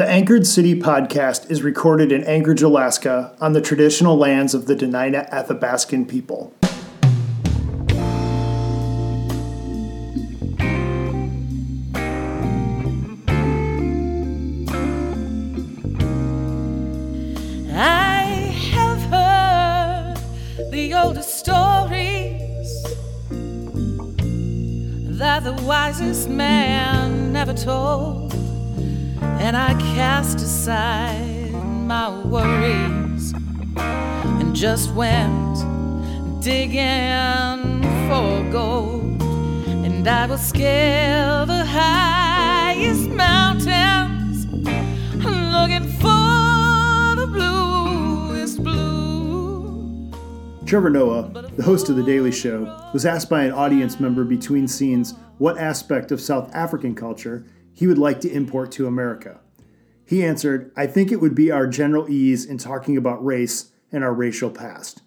The Anchored City podcast is recorded in Anchorage, Alaska, on the traditional lands of the Dena'ina Athabascan people. I have heard the oldest stories that the wisest man never told, and I cast aside my worries and just went digging for gold, and I will scale the highest mountains looking for the bluest blue. Trevor Noah, the host of The Daily Show, was asked by an audience member between scenes what aspect of South African culture he would like to import to America. He answered, I think it would be our general ease in talking about race and our racial past.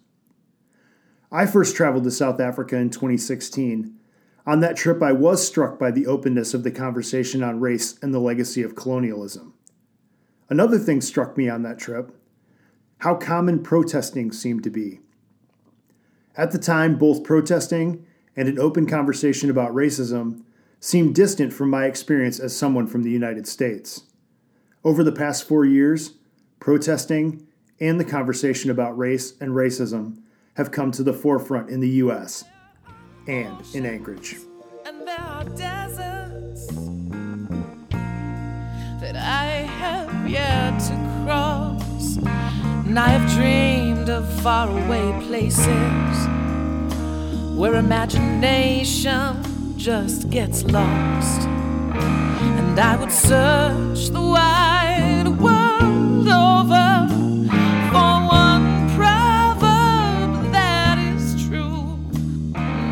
I first traveled to South Africa in 2016. On that trip, I was struck by the openness of the conversation on race and the legacy of colonialism. Another thing struck me on that trip how common protesting seemed to be. At the time, both protesting and an open conversation about racism seemed distant from my experience as someone from the United States. Over the past four years, protesting and the conversation about race and racism have come to the forefront in the U.S. and in Anchorage. And there are deserts that I have yet to cross. And I have dreamed of faraway places where imagination just gets lost. And I would search the wide world over for one proverb that is true.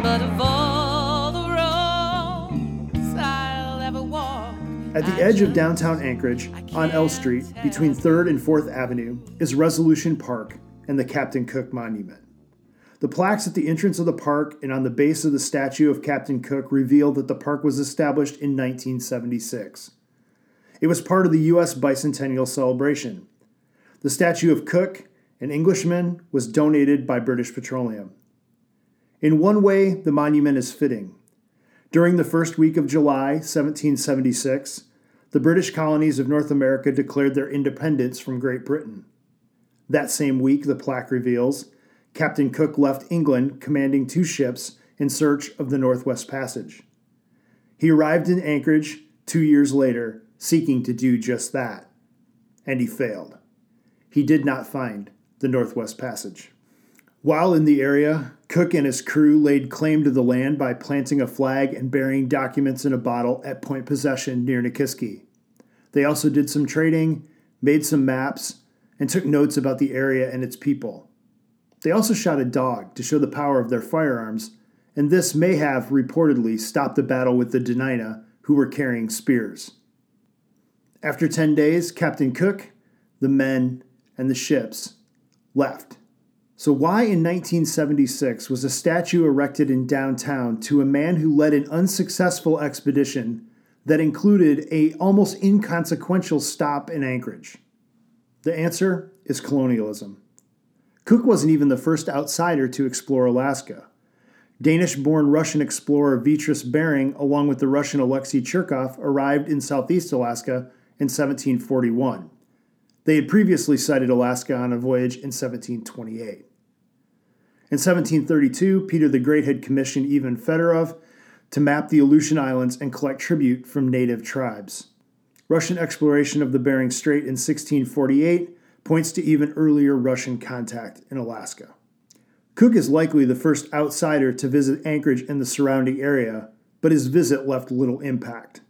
But of all the roads I'll ever walk, At the I edge of downtown Anchorage, on L Street, between 3rd and 4th Avenue, is Resolution Park and the Captain Cook Monument. The plaques at the entrance of the park and on the base of the statue of Captain Cook reveal that the park was established in 1976. It was part of the U.S. bicentennial celebration. The statue of Cook, an Englishman, was donated by British Petroleum. In one way, the monument is fitting. During the first week of July 1776, the British colonies of North America declared their independence from Great Britain. That same week, the plaque reveals, Captain Cook left England commanding two ships in search of the Northwest Passage. He arrived in Anchorage two years later, seeking to do just that. And he failed. He did not find the Northwest Passage. While in the area, Cook and his crew laid claim to the land by planting a flag and burying documents in a bottle at Point Possession near Nikiski. They also did some trading, made some maps, and took notes about the area and its people. They also shot a dog to show the power of their firearms, and this may have reportedly stopped the battle with the Dena'ina, who were carrying spears. After 10 days, Captain Cook, the men, and the ships left. So, why in 1976 was a statue erected in downtown to a man who led an unsuccessful expedition that included a almost inconsequential stop in Anchorage? The answer is colonialism. Cook wasn't even the first outsider to explore Alaska. Danish born Russian explorer Vitus Bering, along with the Russian Alexei Chirikov, arrived in southeast Alaska in 1741. They had previously sighted Alaska on a voyage in 1728. In 1732, Peter the Great had commissioned Ivan Fedorov to map the Aleutian Islands and collect tribute from native tribes. Russian exploration of the Bering Strait in 1648 points to even earlier Russian contact in Alaska. Cook is likely the first outsider to visit Anchorage and the surrounding area, but his visit left little impact.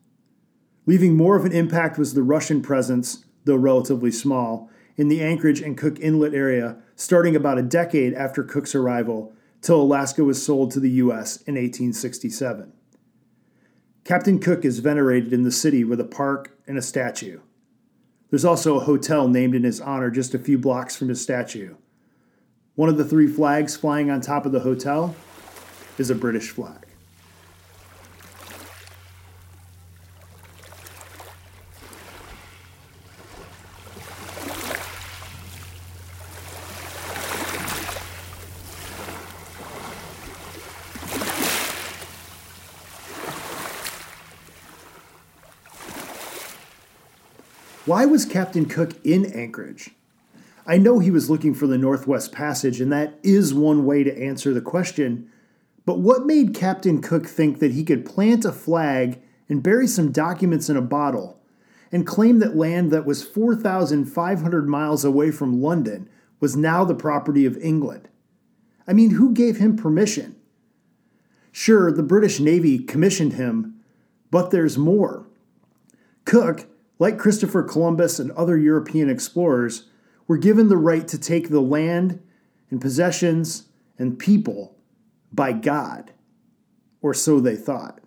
Leaving more of an impact was the Russian presence, though relatively small, in the Anchorage and Cook Inlet area starting about a decade after Cook's arrival till Alaska was sold to the U.S. in 1867. Captain Cook is venerated in the city with a park and a statue. There's also a hotel named in his honor just a few blocks from his statue. One of the three flags flying on top of the hotel is a British flag. Why was Captain Cook in Anchorage? I know he was looking for the Northwest Passage, and that is one way to answer the question. But what made Captain Cook think that he could plant a flag and bury some documents in a bottle and claim that land that was 4,500 miles away from London was now the property of England? I mean, who gave him permission? Sure, the British Navy commissioned him, but there's more. Cook, like Christopher Columbus and other European explorers, were given the right to take the land and possessions and people by God, or so they thought.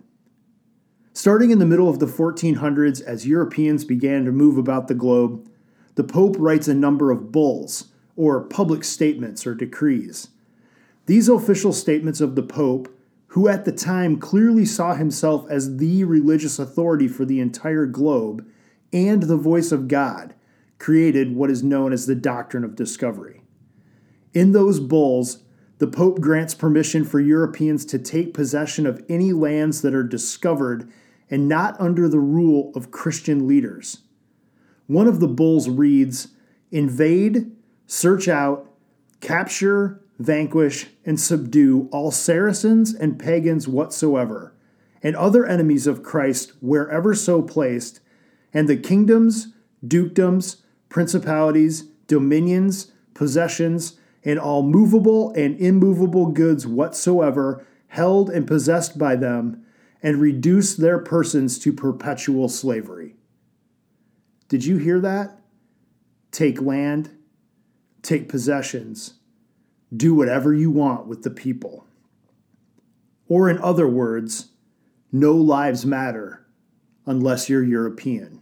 Starting in the middle of the 1400s, as Europeans began to move about the globe, the Pope writes a number of bulls, or public statements or decrees. These official statements of the Pope, who at the time clearly saw himself as the religious authority for the entire globe and the voice of God, created what is known as the doctrine of discovery. In those bulls, the Pope grants permission for Europeans to take possession of any lands that are discovered and not under the rule of Christian leaders. One of the bulls reads Invade, search out, capture, vanquish, and subdue all Saracens and pagans whatsoever, and other enemies of Christ wherever so placed, and the kingdoms, dukedoms, principalities, dominions, possessions, and all movable and immovable goods whatsoever held and possessed by them, and reduce their persons to perpetual slavery. Did you hear that? Take land, take possessions, do whatever you want with the people. Or, in other words, no lives matter unless you're European.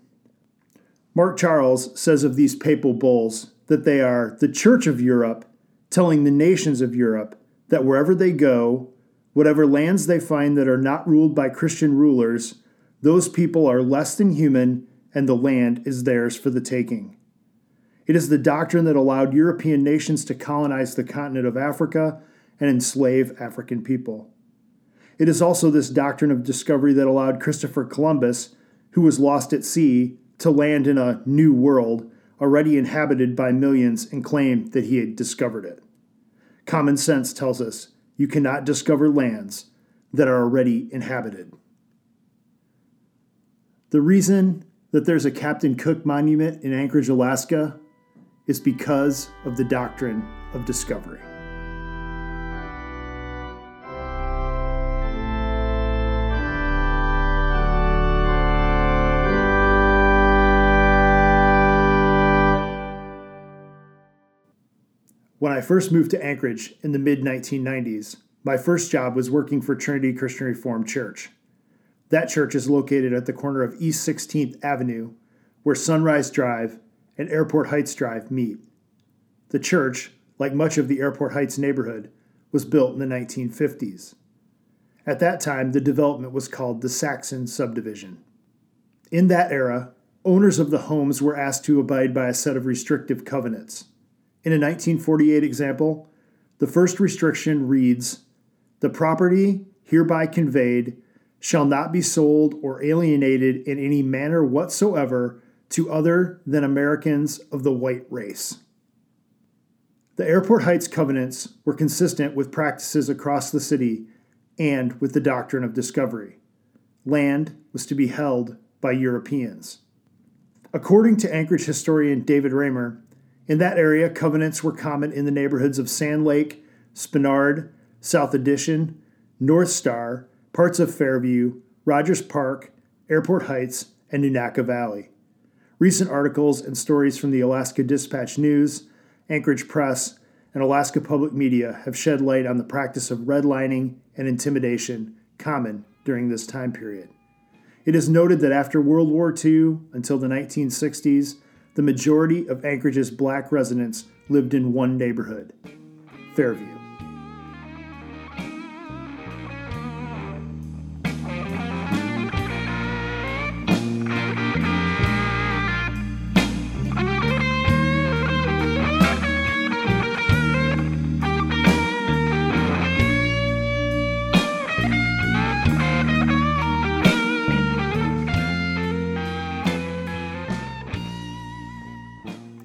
Mark Charles says of these papal bulls that they are the Church of Europe telling the nations of Europe that wherever they go, whatever lands they find that are not ruled by Christian rulers, those people are less than human and the land is theirs for the taking. It is the doctrine that allowed European nations to colonize the continent of Africa and enslave African people. It is also this doctrine of discovery that allowed Christopher Columbus, who was lost at sea, to land in a new world already inhabited by millions and claim that he had discovered it. Common sense tells us you cannot discover lands that are already inhabited. The reason that there's a Captain Cook monument in Anchorage, Alaska is because of the doctrine of discovery. When I first moved to Anchorage in the mid 1990s, my first job was working for Trinity Christian Reformed Church. That church is located at the corner of East 16th Avenue, where Sunrise Drive and Airport Heights Drive meet. The church, like much of the Airport Heights neighborhood, was built in the 1950s. At that time, the development was called the Saxon Subdivision. In that era, owners of the homes were asked to abide by a set of restrictive covenants. In a 1948 example, the first restriction reads The property hereby conveyed shall not be sold or alienated in any manner whatsoever to other than Americans of the white race. The Airport Heights covenants were consistent with practices across the city and with the doctrine of discovery. Land was to be held by Europeans. According to Anchorage historian David Reamer, in that area, covenants were common in the neighborhoods of Sand Lake, Spenard, South Addition, North Star, parts of Fairview, Rogers Park, Airport Heights, and Nunaka Valley. Recent articles and stories from the Alaska Dispatch News, Anchorage Press, and Alaska Public Media have shed light on the practice of redlining and intimidation common during this time period. It is noted that after World War II until the 1960s, the majority of Anchorage's black residents lived in one neighborhood Fairview.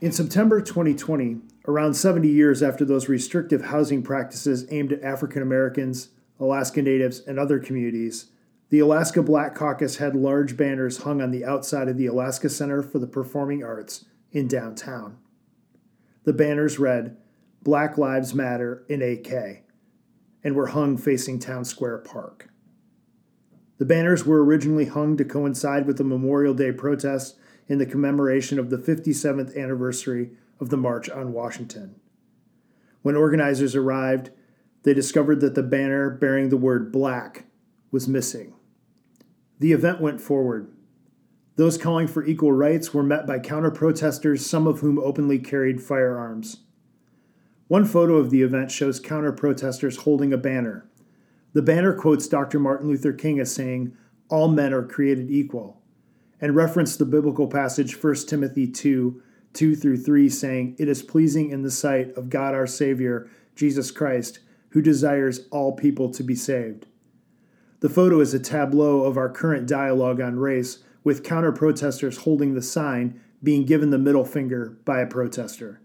In September 2020, around 70 years after those restrictive housing practices aimed at African Americans, Alaska Natives, and other communities, the Alaska Black Caucus had large banners hung on the outside of the Alaska Center for the Performing Arts in downtown. The banners read, Black Lives Matter in AK, and were hung facing Town Square Park. The banners were originally hung to coincide with the Memorial Day protests in the commemoration of the 57th anniversary of the March on Washington. When organizers arrived, they discovered that the banner bearing the word black was missing. The event went forward. Those calling for equal rights were met by counter protesters, some of whom openly carried firearms. One photo of the event shows counter protesters holding a banner. The banner quotes Dr. Martin Luther King as saying, All men are created equal, and referenced the biblical passage 1 Timothy 2 2 through 3, saying, It is pleasing in the sight of God our Savior, Jesus Christ, who desires all people to be saved. The photo is a tableau of our current dialogue on race, with counter protesters holding the sign being given the middle finger by a protester.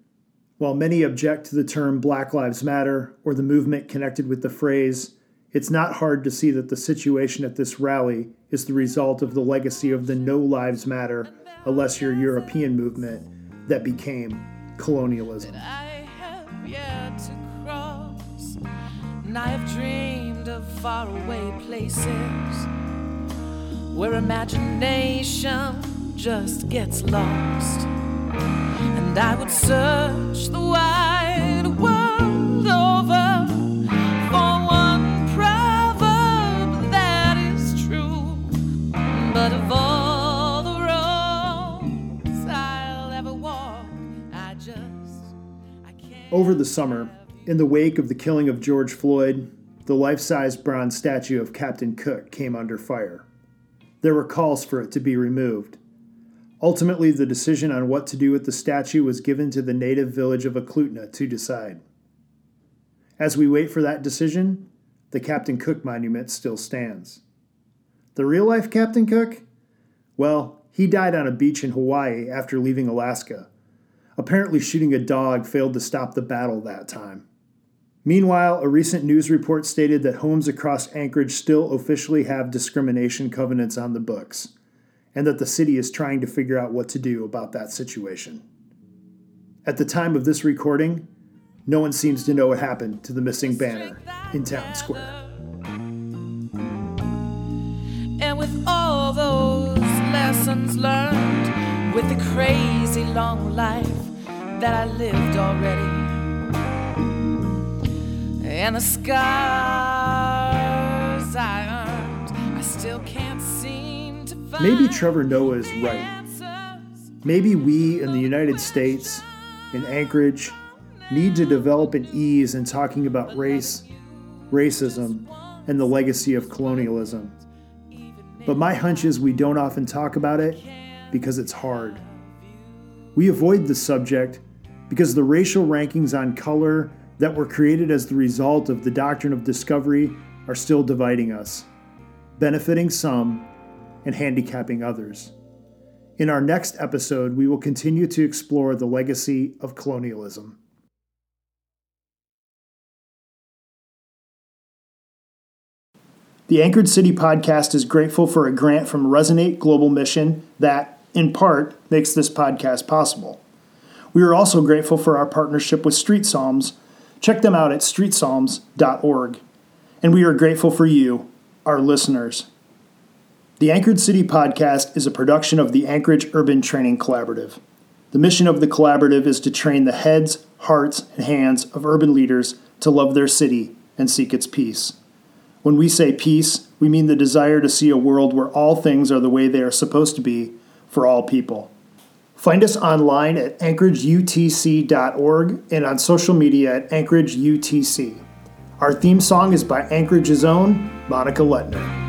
While many object to the term Black Lives Matter or the movement connected with the phrase, it's not hard to see that the situation at this rally is the result of the legacy of the No Lives Matter, a lesser European movement that became colonialism. And I have dreamed of faraway places where imagination just gets lost. And I would search the wide world Over the summer, in the wake of the killing of George Floyd, the life size bronze statue of Captain Cook came under fire. There were calls for it to be removed. Ultimately, the decision on what to do with the statue was given to the native village of Eklutna to decide. As we wait for that decision, the Captain Cook monument still stands. The real life Captain Cook? Well, he died on a beach in Hawaii after leaving Alaska. Apparently, shooting a dog failed to stop the battle that time. Meanwhile, a recent news report stated that homes across Anchorage still officially have discrimination covenants on the books, and that the city is trying to figure out what to do about that situation. At the time of this recording, no one seems to know what happened to the missing banner in Town Square. And with all those lessons learned, with the crazy long life that I lived already and the scars I earned, I still can't seem to find Maybe Trevor Noah is right. Maybe we in the United States, in Anchorage, need to develop an ease in talking about race, racism, and the legacy of colonialism. But my hunch is we don't often talk about it because it's hard. We avoid the subject because the racial rankings on color that were created as the result of the doctrine of discovery are still dividing us, benefiting some and handicapping others. In our next episode, we will continue to explore the legacy of colonialism. The Anchored City podcast is grateful for a grant from Resonate Global Mission that, in part, makes this podcast possible. We are also grateful for our partnership with Street Psalms. Check them out at streetpsalms.org. And we are grateful for you, our listeners. The Anchored City podcast is a production of the Anchorage Urban Training Collaborative. The mission of the collaborative is to train the heads, hearts, and hands of urban leaders to love their city and seek its peace. When we say peace, we mean the desire to see a world where all things are the way they are supposed to be for all people. Find us online at anchorageutc.org and on social media at anchorageutc. Our theme song is by Anchorage's own Monica Letner.